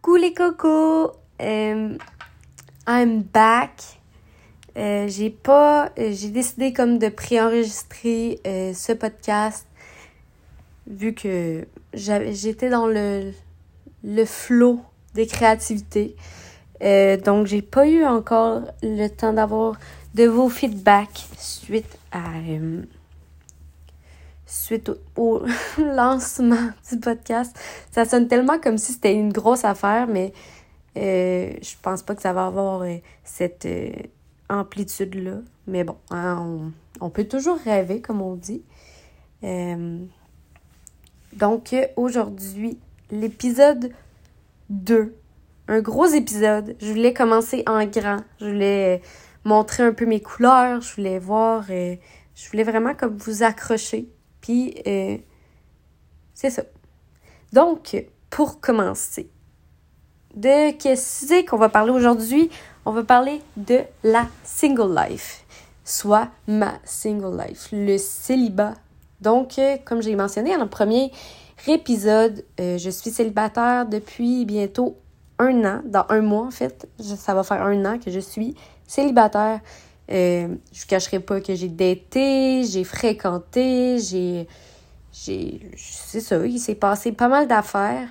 Coucou les cocos! Euh, I'm back. Euh, j'ai pas. euh, j'ai décidé comme de préenregistrer ce podcast vu que j'étais dans le, le flot des créativités. Donc j'ai pas eu encore le temps d'avoir de vos feedbacks suite à suite au, lancement du podcast. Ça sonne tellement comme si c'était une grosse affaire, mais euh, je pense pas que ça va avoir euh, cette euh, amplitude-là. Mais bon, hein, on, on peut toujours rêver, comme on dit. Euh, donc, aujourd'hui, l'épisode 2. Un gros épisode. Je voulais commencer en grand. Je voulais montrer un peu mes couleurs. Je voulais voir... je voulais vraiment comme vous accrocher. Puis, euh, c'est ça. Donc, pour commencer, de qu'est-ce qu'on va parler aujourd'hui? On va parler de la single life, soit ma single life, le célibat. Donc, euh, comme j'ai mentionné dans le premier épisode, euh, je suis célibataire depuis bientôt un an, dans un mois en fait. Ça va faire un an que je suis célibataire. Euh, je vous cacherai pas que j'ai daté, j'ai fréquenté, j'ai. j'ai c'est ça, il s'est passé pas mal d'affaires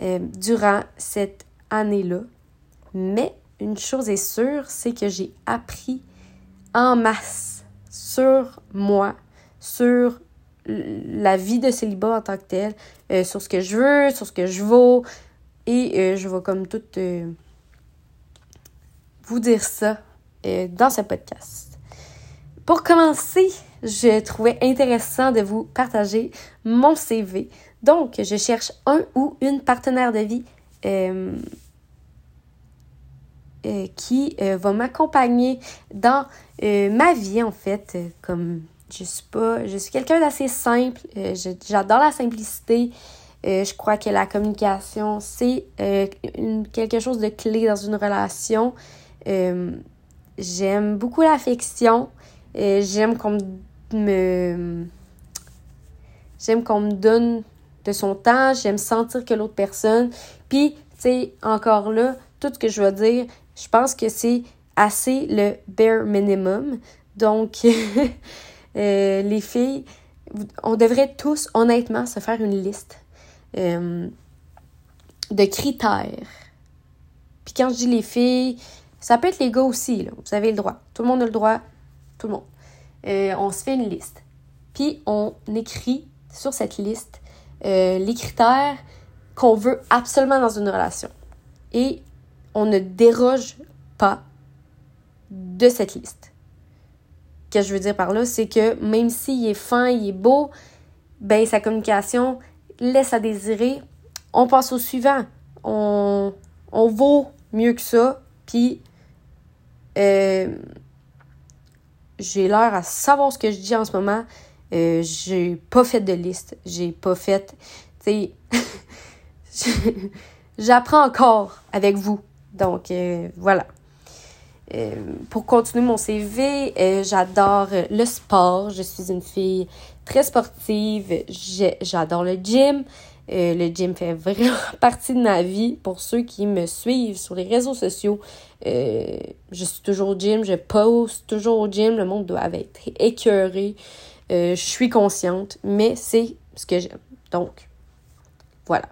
euh, durant cette année-là. Mais une chose est sûre, c'est que j'ai appris en masse sur moi, sur la vie de célibat en tant que telle, euh, sur ce que je veux, sur ce que je vaux. Et euh, je vais comme tout vous dire ça euh, dans ce podcast. Pour commencer, je trouvais intéressant de vous partager mon CV. Donc, je cherche un ou une partenaire de vie euh, euh, qui va m'accompagner dans ma vie, en fait. Comme je suis pas, je suis quelqu'un d'assez simple. J'adore la simplicité. Je crois que la communication, c'est quelque chose de clé dans une relation. J'aime beaucoup l'affection. J'aime qu'on me... J'aime qu'on me donne de son temps. J'aime sentir que l'autre personne. Puis, tu sais, encore là, tout ce que je veux dire, je pense que c'est assez le bare minimum. Donc, euh, les filles, on devrait tous, honnêtement, se faire une liste euh, de critères. Puis quand je dis les filles, ça peut être les gars aussi, là. Vous avez le droit. Tout le monde a le droit. Tout le monde. Euh, on se fait une liste. Puis on écrit sur cette liste euh, les critères qu'on veut absolument dans une relation. Et on ne déroge pas de cette liste. Ce que je veux dire par là, c'est que même s'il est fin, il est beau, ben sa communication laisse à désirer. On passe au suivant. On, on vaut mieux que ça. Puis, euh, j'ai l'air à savoir ce que je dis en ce moment. Euh, j'ai pas fait de liste. J'ai pas fait. Tu sais, j'apprends encore avec vous. Donc, euh, voilà. Euh, pour continuer mon CV, j'adore le sport. Je suis une fille très sportive. J'adore le gym. Euh, le gym fait vraiment partie de ma vie. Pour ceux qui me suivent sur les réseaux sociaux, euh, je suis toujours au gym. Je poste toujours au gym. Le monde doit être écœuré. Euh, je suis consciente, mais c'est ce que j'aime. Donc, voilà.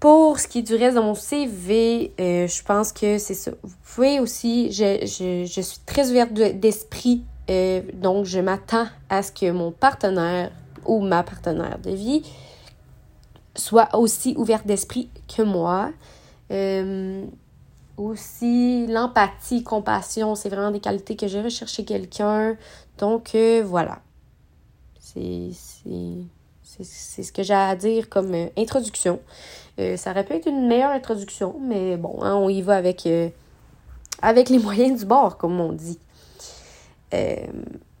Pour ce qui est du reste de mon CV, je pense que c'est ça. Vous pouvez aussi, je, je, je suis très ouverte de- d'esprit, donc je m'attends à ce que mon partenaire ou ma partenaire de vie soit aussi ouverte d'esprit que moi. Euh, aussi, l'empathie, compassion, c'est vraiment des qualités que je recherche chez quelqu'un. Donc, euh, voilà. C'est ce que j'ai à dire comme euh, introduction. Ça aurait pu être une meilleure introduction, mais bon, hein, on y va avec, avec les moyens du bord, comme on dit.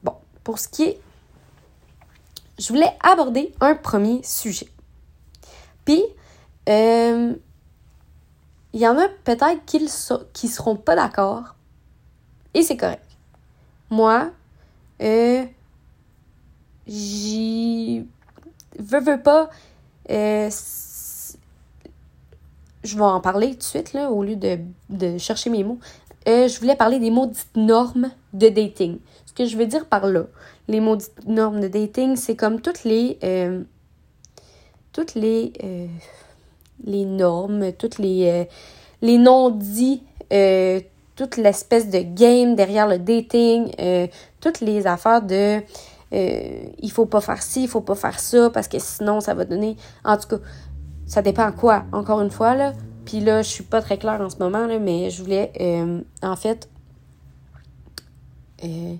Bon, pour ce qui est... Je voulais aborder un premier sujet. Puis, euh, il y en a peut-être qui ne seront pas d'accord, et c'est correct. Moi, euh, j'y veux, veux pas, euh, je vais en parler tout de suite, là, au lieu de, de chercher mes mots. Euh, je voulais parler des maudites normes de dating. Ce que je veux dire par là, les maudites normes de dating, c'est comme toutes les. Euh, toutes les. Euh, les normes, toutes les. les non-dits, toute l'espèce de game derrière le dating, toutes les affaires de. il faut pas faire ci, il faut pas faire ça, parce que sinon ça va donner. En tout cas, ça dépend quoi, encore une fois, là. Puis là, je suis pas très claire en ce moment, là, mais je voulais, euh, en fait, euh,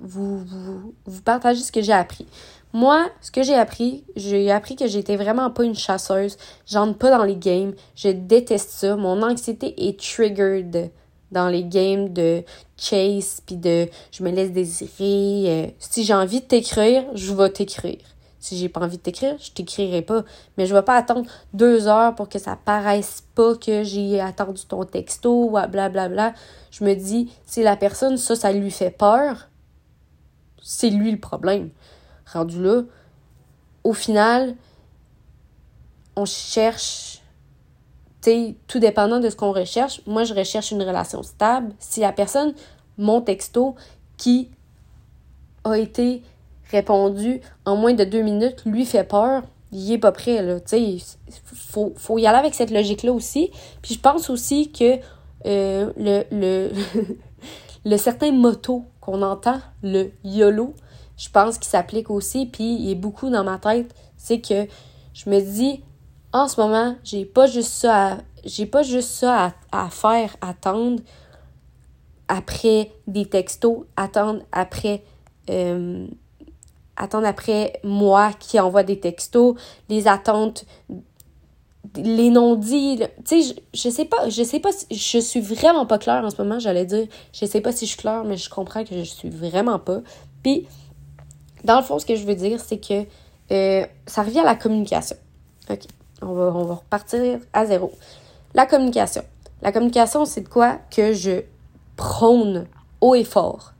vous, vous, vous partager ce que j'ai appris. Moi, ce que j'ai appris, j'ai appris que j'étais vraiment pas une chasseuse. J'entre pas dans les games. Je déteste ça. Mon anxiété est triggered dans les games de chase puis de je me laisse désirer. Euh, si j'ai envie de t'écrire, je vais t'écrire. Si j'ai pas envie de t'écrire, je t'écrirai pas. Mais je vais pas attendre deux heures pour que ça paraisse pas que j'ai attendu ton texto ou blablabla. Bla. Je me dis, si la personne, ça, ça lui fait peur, c'est lui le problème. Rendu là, au final, on cherche, tu tout dépendant de ce qu'on recherche. Moi, je recherche une relation stable. Si la personne, mon texto, qui a été répondu en moins de deux minutes lui fait peur, il est pas prêt, là. Tu sais, faut, faut y aller avec cette logique-là aussi. Puis je pense aussi que euh, le, le, le certain motto qu'on entend, le YOLO, je pense qu'il s'applique aussi, puis il est beaucoup dans ma tête, c'est que je me dis, en ce moment, j'ai pas juste ça j'ai pas juste ça à, à faire, attendre après des textos, attendre après euh, attendre après moi qui envoie des textos, les attentes, les non-dits. Tu sais, je, sais pas, je sais pas, si, je suis vraiment pas claire en ce moment, j'allais dire. Je sais pas si je suis claire, mais je comprends que je suis vraiment pas. Puis, dans le fond, ce que je veux dire, c'est que euh, ça revient à la communication. OK. On va, on va repartir à zéro. La communication. La communication, c'est de quoi que je prône haut et fort.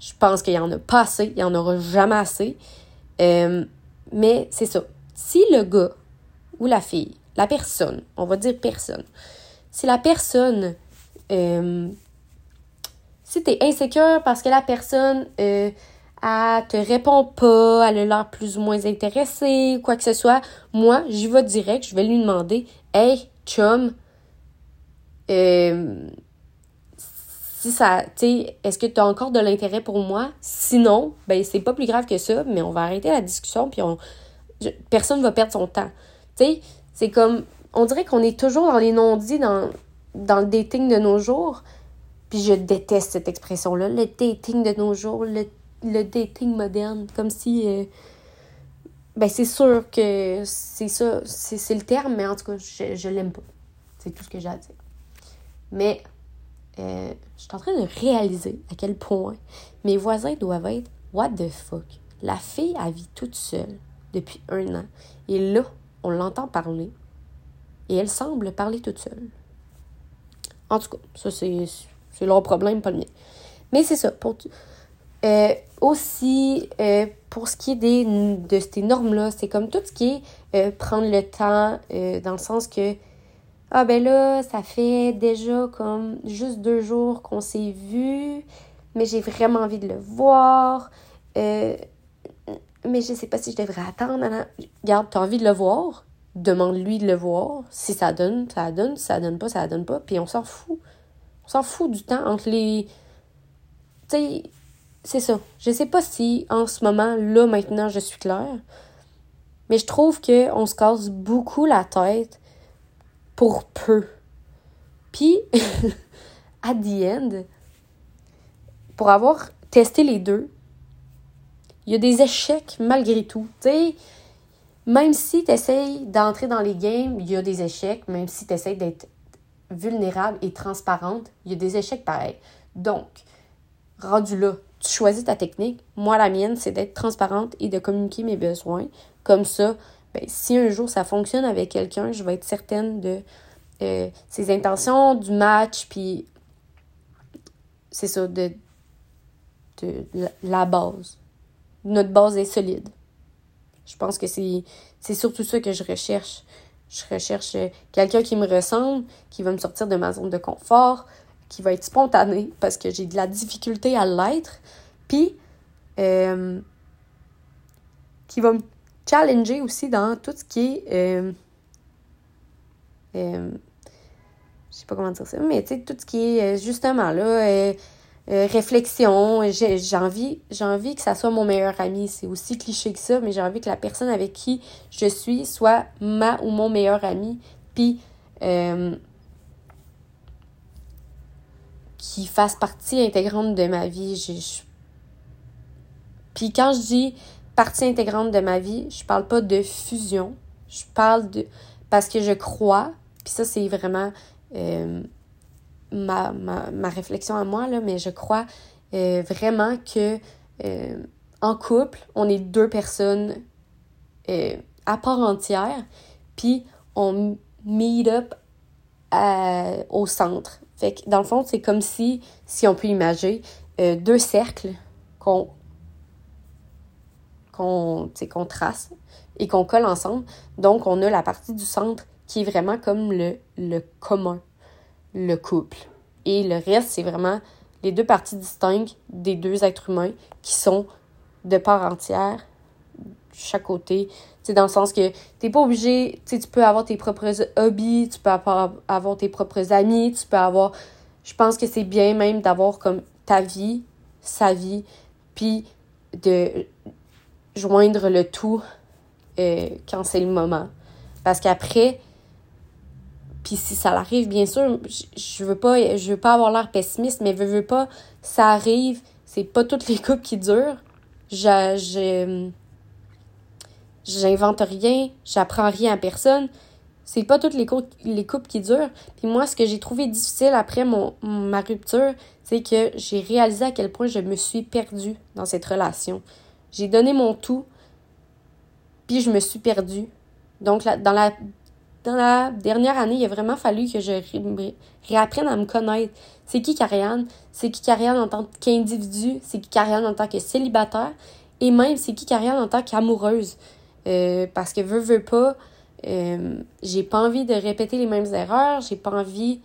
Je pense qu'il y en a pas assez, il y en aura jamais assez. Euh, mais c'est ça. Si le gars ou la fille, la personne, on va dire personne, si la personne, euh, si tu es insécure parce que la personne, euh, te répond pas, elle a l'air plus ou moins intéressée, quoi que ce soit, moi, j'y vais direct, je vais lui demander, hey, chum, euh, si ça, est-ce que tu as encore de l'intérêt pour moi? Sinon, ben c'est pas plus grave que ça, mais on va arrêter la discussion puis on personne va perdre son temps. Tu c'est comme on dirait qu'on est toujours dans les non-dits dans dans le dating de nos jours. Puis je déteste cette expression là, le dating de nos jours, le, dating moderne, comme si euh, ben c'est sûr que c'est ça, c'est le terme, mais en tout cas, je, je l'aime pas. C'est tout ce que j'ai à dire. Mais euh, je suis en train de réaliser à quel point mes voisins doivent être What the fuck? La fille, a vit toute seule depuis un an. Et là, on l'entend parler. Et elle semble parler toute seule. En tout cas, ça, c'est, leur problème, pas le mien. Mais c'est ça. Pour, euh, aussi, euh, pour ce qui est des, de ces normes-là, c'est comme tout ce qui est prendre le temps, dans le sens que ah ben là, ça fait déjà comme juste deux jours qu'on s'est vu, mais j'ai vraiment envie de le voir. Mais je sais pas si je devrais attendre. Regarde, t'as envie de le voir, demande-lui de le voir. Si ça donne, ça donne. Si ça donne pas, ça donne pas. Puis on s'en fout. On s'en fout du temps entre les. Tu sais, c'est ça. Je sais pas si en ce moment, là, maintenant, je suis claire. Mais je trouve qu'on se casse beaucoup la tête pour peu. Puis, à the end, pour avoir testé les deux, il y a des échecs malgré tout. Même si tu essayes d'entrer dans les games, il y a des échecs, même si tu essayes d'être vulnérable et transparente, il y a des échecs pareils. Donc, rendu là, tu choisis ta technique. Moi, la mienne, c'est d'être transparente et de communiquer mes besoins. Comme ça, ben, si un jour ça fonctionne avec quelqu'un, je vais être certaine de euh, ses intentions, du match, puis c'est ça, de, la base. Notre base est solide. Je pense que c'est surtout ça que je recherche. Je recherche quelqu'un qui me ressemble, qui va me sortir de ma zone de confort, qui va être spontané parce que j'ai de la difficulté à l'être. Puis, euh, qui va me challenger aussi dans tout ce qui est. Euh, euh, je sais pas comment dire ça, mais tu sais, tout ce qui est justement là, réflexion. J'ai envie, j'ai envie que ça soit mon meilleur ami. C'est aussi cliché que ça, mais j'ai envie que la personne avec qui je suis soit ma ou mon meilleur ami. Puis, qui fasse partie intégrante de ma vie. Je, Puis quand je dis partie intégrante de ma vie, je parle pas de fusion. Je parle de. Parce que je crois, puis ça, c'est vraiment euh, ma, ma, réflexion à moi, là, mais je crois euh, vraiment que euh, en couple, on est deux personnes à part entière, puis on meet up au centre. Fait que dans le fond, c'est comme si, si on peut imaginer, euh, deux cercles qu'on qu'on qu'on trace et qu'on colle ensemble. Donc, on a la partie du centre qui est vraiment comme le, le commun, le couple. Et le reste, c'est vraiment les deux parties distinctes des deux êtres humains qui sont de part entière, chaque côté. C'est dans le sens que t'es pas obligé, tu peux avoir tes propres hobbies, tu peux avoir tes propres amis, tu peux avoir... Je pense que c'est bien même d'avoir comme ta vie, sa vie, puis de joindre le tout euh, quand c'est le moment. Parce qu'après, puis si ça arrive, bien sûr, je veux pas je veux pas avoir l'air pessimiste, mais veux, veux pas, ça arrive, c'est pas toutes les coupes qui durent. J'invente rien, j'apprends rien à personne. C'est pas toutes les, les coupes qui durent. Puis moi, ce que j'ai trouvé difficile après mon, ma rupture, c'est que j'ai réalisé à quel point je me suis perdue dans cette relation. J'ai donné mon tout, puis je me suis perdue. Donc, dans, la, dans la dernière année, il a vraiment fallu que je réapprenne à me connaître. C'est qui Karianne? C'est qui Karianne en tant qu'individu? C'est qui Karianne en tant que célibataire? Et même, c'est qui Karianne en tant qu'amoureuse? Euh, parce que veux, veux pas, euh, j'ai pas envie de répéter les mêmes erreurs, j'ai pas envie.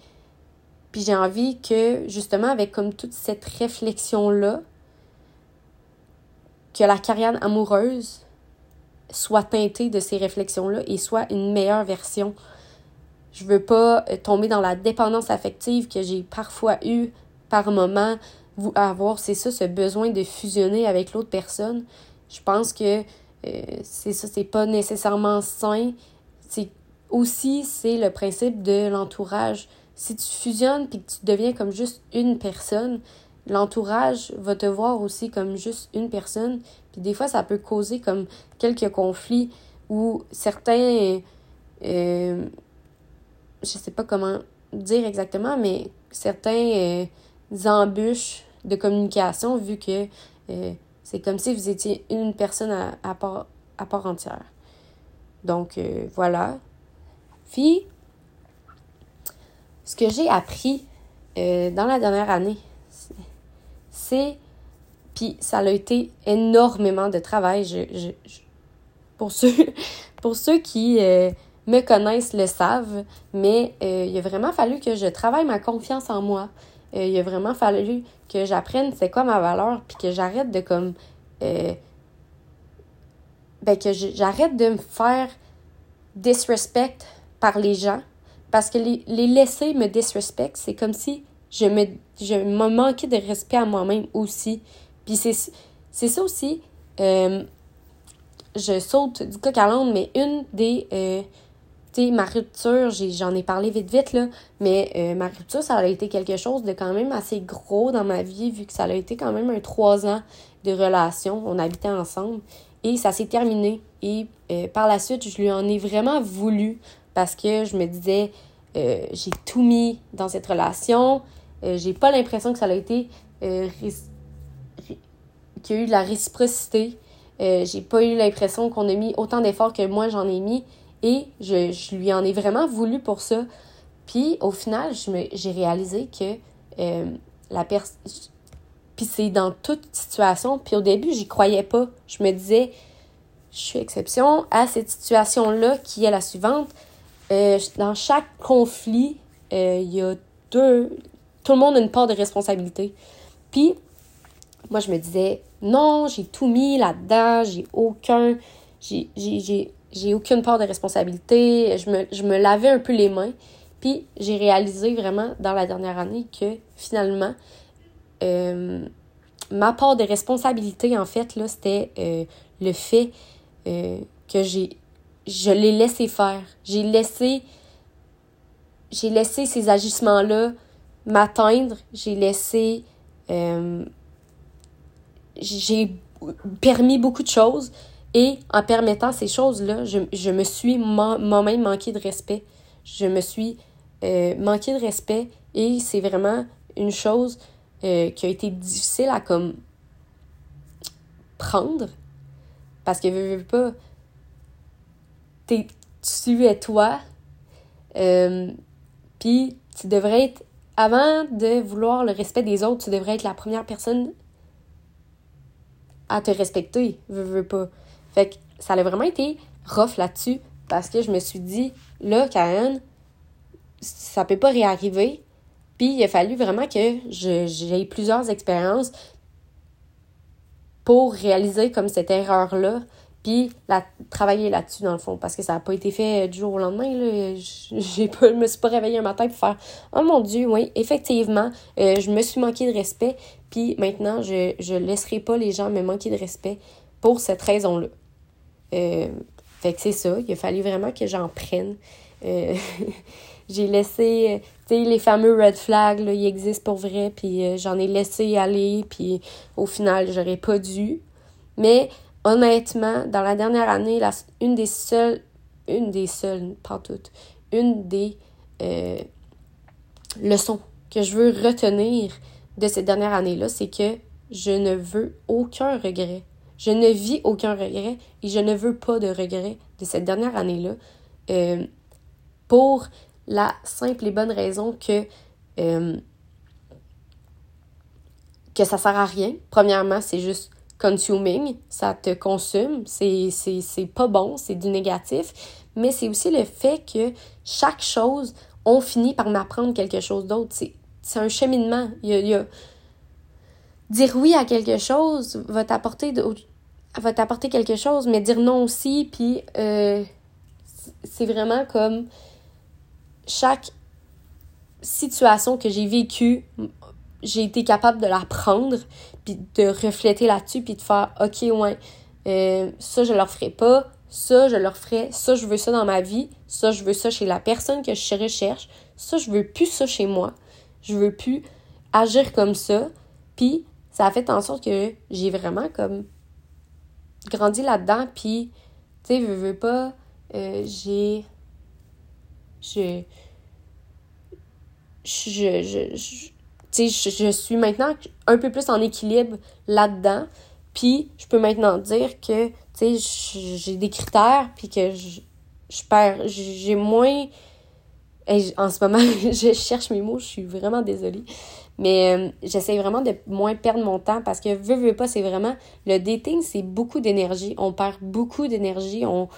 Puis j'ai envie que, justement, avec comme toute cette réflexion-là, que la carrière amoureuse soit teintée de ces réflexions-là et soit une meilleure version. Je veux pas euh, tomber dans la dépendance affective que j'ai parfois eu par moment, avoir, c'est ça, ce besoin de fusionner avec l'autre personne. Je pense que euh, c'est ça, c'est pas nécessairement sain. C'est aussi, c'est le principe de l'entourage. Si tu fusionnes puis que tu deviens comme juste une personne, l'entourage va te voir aussi comme juste une personne. Puis des fois, ça peut causer comme quelques conflits où certains, euh, je sais pas comment dire exactement, mais certains euh, embûches de communication vu que euh, c'est comme si vous étiez une personne à, part, à part entière. Donc, euh, voilà. Puis, ce que j'ai appris dans la dernière année, c'est. Puis, ça a été énormément de travail. Pour, ceux, qui euh, me connaissent le savent, mais il a vraiment fallu que je travaille ma confiance en moi. il a vraiment fallu que j'apprenne c'est quoi ma valeur, puis que j'arrête de comme. Euh, ben que j'arrête de me faire disrespect par les gens. Parce que les, les laisser me disrespect, c'est comme si je me, je me manquais de respect à moi-même aussi. Puis c'est, ça aussi. Euh, je saute du coq à l'âne, mais une des. Euh, ma rupture, j'en ai, parlé vite vite, là, mais euh, ma rupture, ça a été quelque chose de quand même assez gros dans ma vie, vu que ça a été quand même un trois ans de relation. On habitait ensemble et ça s'est terminé. Et par la suite, je lui en ai vraiment voulu parce que je me disais, j'ai tout mis dans cette relation. J'ai pas l'impression que ça a été. qu'il y a eu de la réciprocité. j'ai pas eu l'impression qu'on a mis autant d'efforts que moi j'en ai mis. Et je, lui en ai vraiment voulu pour ça. Puis au final, j'ai réalisé que euh, la personne. Puis c'est dans toute situation. Puis au début, j'y croyais pas. Je me disais, je suis exception à cette situation-là qui est la suivante. euh, dans chaque conflit, euh, il y a deux. Tout le monde a une part de responsabilité. Puis, moi, je me disais, non, j'ai tout mis là-dedans, j'ai aucun. J'ai aucune part de responsabilité. Je me, je me lavais un peu les mains. Puis, j'ai réalisé vraiment dans la dernière année que finalement, euh, ma part de responsabilité, en fait, là, c'était euh, le fait euh, que j'ai. Je l'ai laissé faire. J'ai laissé. J'ai laissé ces agissements-là m'atteindre. J'ai laissé. j'ai permis beaucoup de choses. Et en permettant ces choses-là, je, je, me suis moi-même manqué de respect. Je me suis manqué de respect et c'est vraiment une chose euh, qui a été difficile à comme prendre parce que veux, veux pas tu es toi euh, puis tu devrais être avant de vouloir le respect des autres tu devrais être la première personne à te respecter veux, veux pas. Fait que ça a vraiment été rough là-dessus parce que je me suis dit là Karen ça peut pas réarriver. Puis il a fallu vraiment que j'ai plusieurs expériences pour réaliser comme cette erreur-là, puis la, travailler là-dessus dans le fond, parce que ça n'a pas été fait du jour au lendemain. Là. J'ai pas, je me suis pas réveillée un matin pour faire Oh mon Dieu, oui, effectivement, euh, je me suis manqué de respect, puis maintenant, je ne laisserai pas les gens me manquer de respect pour cette raison-là. Euh, fait que c'est ça, il a fallu vraiment que j'en prenne. Euh, j'ai laissé, tu sais, les fameux red flags, là, ils existent pour vrai, puis euh, j'en ai laissé aller, puis au final, j'aurais pas dû. Mais honnêtement, dans la dernière année, la, une des seules, une des seules, pas toutes, une des euh, leçons que je veux retenir de cette dernière année-là, c'est que je ne veux aucun regret. Je ne vis aucun regret et je ne veux pas de regret de cette dernière année-là. Euh, pour la simple et bonne raison que, euh, que ça sert à rien. Premièrement, c'est juste consuming, ça te consume, c'est pas bon, c'est du négatif, mais c'est aussi le fait que chaque chose, on finit par m'apprendre quelque chose d'autre. C'est un cheminement. Il y, a, Dire oui à quelque chose va t'apporter va t'apporter quelque chose, mais dire non aussi, puis euh, c'est vraiment comme chaque situation que j'ai vécue, j'ai été capable de la prendre, puis de refléter là-dessus, puis de faire OK, ouais, euh, ça, je leur ferai pas, ça, je leur ferai, ça, je veux ça dans ma vie, ça, je veux ça chez la personne que je recherche, ça, je veux plus ça chez moi, je veux plus agir comme ça, puis ça a fait en sorte que j'ai vraiment comme grandi là-dedans, puis, tu sais, je veux pas, euh, j'ai je, je, je, je, je suis maintenant un peu plus en équilibre là-dedans. Puis, je peux maintenant dire que, tu j'ai des critères, puis que je, je perds, j'ai moins... en ce moment, je cherche mes mots, je suis vraiment désolée. Mais euh, j'essaie vraiment de moins perdre mon temps parce que, veux, veux pas, c'est vraiment... Le dating, c'est beaucoup d'énergie. On perd beaucoup d'énergie. On,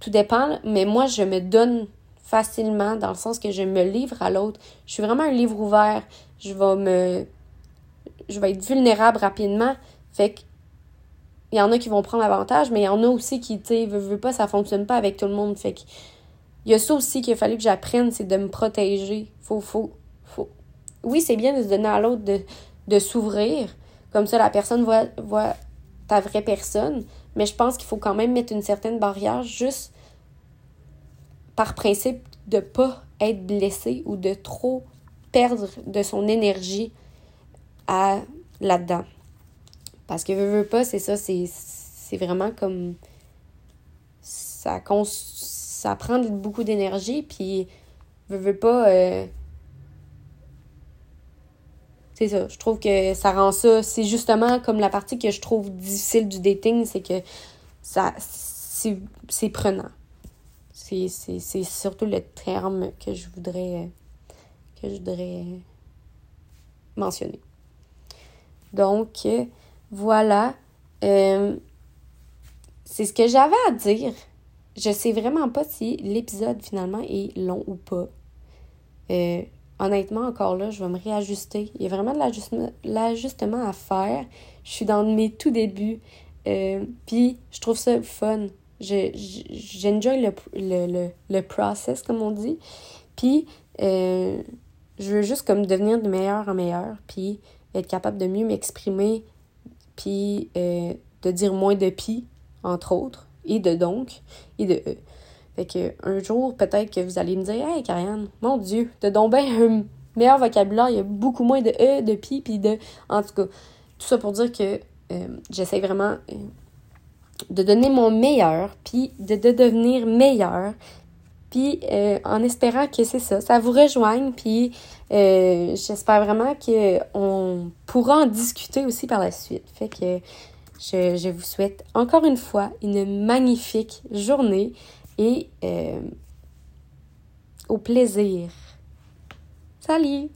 tout dépend, mais moi, je me donne facilement dans le sens que je me livre à l'autre. Je suis vraiment un livre ouvert. Je vais me. Je vais être vulnérable rapidement. Fait que. Il y en a qui vont prendre avantage, mais il y en a aussi qui, tu sais, veut, pas, ça fonctionne pas avec tout le monde. Fait que. Il y a ça aussi qu'il a fallu que j'apprenne, c'est de me protéger. Faut, faut, faut. Oui, c'est bien de se donner à l'autre, de, de s'ouvrir. Comme ça, la personne voit, voit ta vraie personne. Mais je pense qu'il faut quand même mettre une certaine barrière juste par principe de pas être blessé ou de trop perdre de son énergie à là-dedans. Parce que veux, veux pas, c'est ça, c'est, vraiment comme ça, ça prend beaucoup d'énergie, puis veux, veux pas. Euh, c'est ça, je trouve que ça rend ça. C'est justement comme la partie que je trouve difficile du dating, c'est que ça c'est prenant. C'est surtout le terme que je voudrais que je voudrais mentionner. Donc voilà. Euh, c'est ce que j'avais à dire je sais vraiment pas si l'épisode finalement est long ou pas. Euh, honnêtement, encore là, je vais me réajuster. Il y a vraiment de l'ajustement à faire. Je suis dans mes tout débuts. Euh, puis, je trouve ça fun. J'enjoy le, le, le, le, process, comme on dit. Puis, euh, je veux juste comme devenir de meilleur en meilleur. Puis, être capable de mieux m'exprimer. Puis, euh, de dire moins de pis, entre autres. Et de donc. Et de e. Fait que un jour, peut-être que vous allez me dire Hey Karianne, mon Dieu, t'as donc bien un meilleur vocabulaire, il y a beaucoup moins de E, de pi, puis de. En tout cas, tout ça pour dire que euh, j'essaie vraiment euh, de donner mon meilleur, puis de, de devenir meilleur, puis euh, en espérant que c'est ça, ça vous rejoigne, puis j'espère vraiment qu'on pourra en discuter aussi par la suite. Fait que je, je vous souhaite encore une fois une magnifique journée et euh, au plaisir. Salut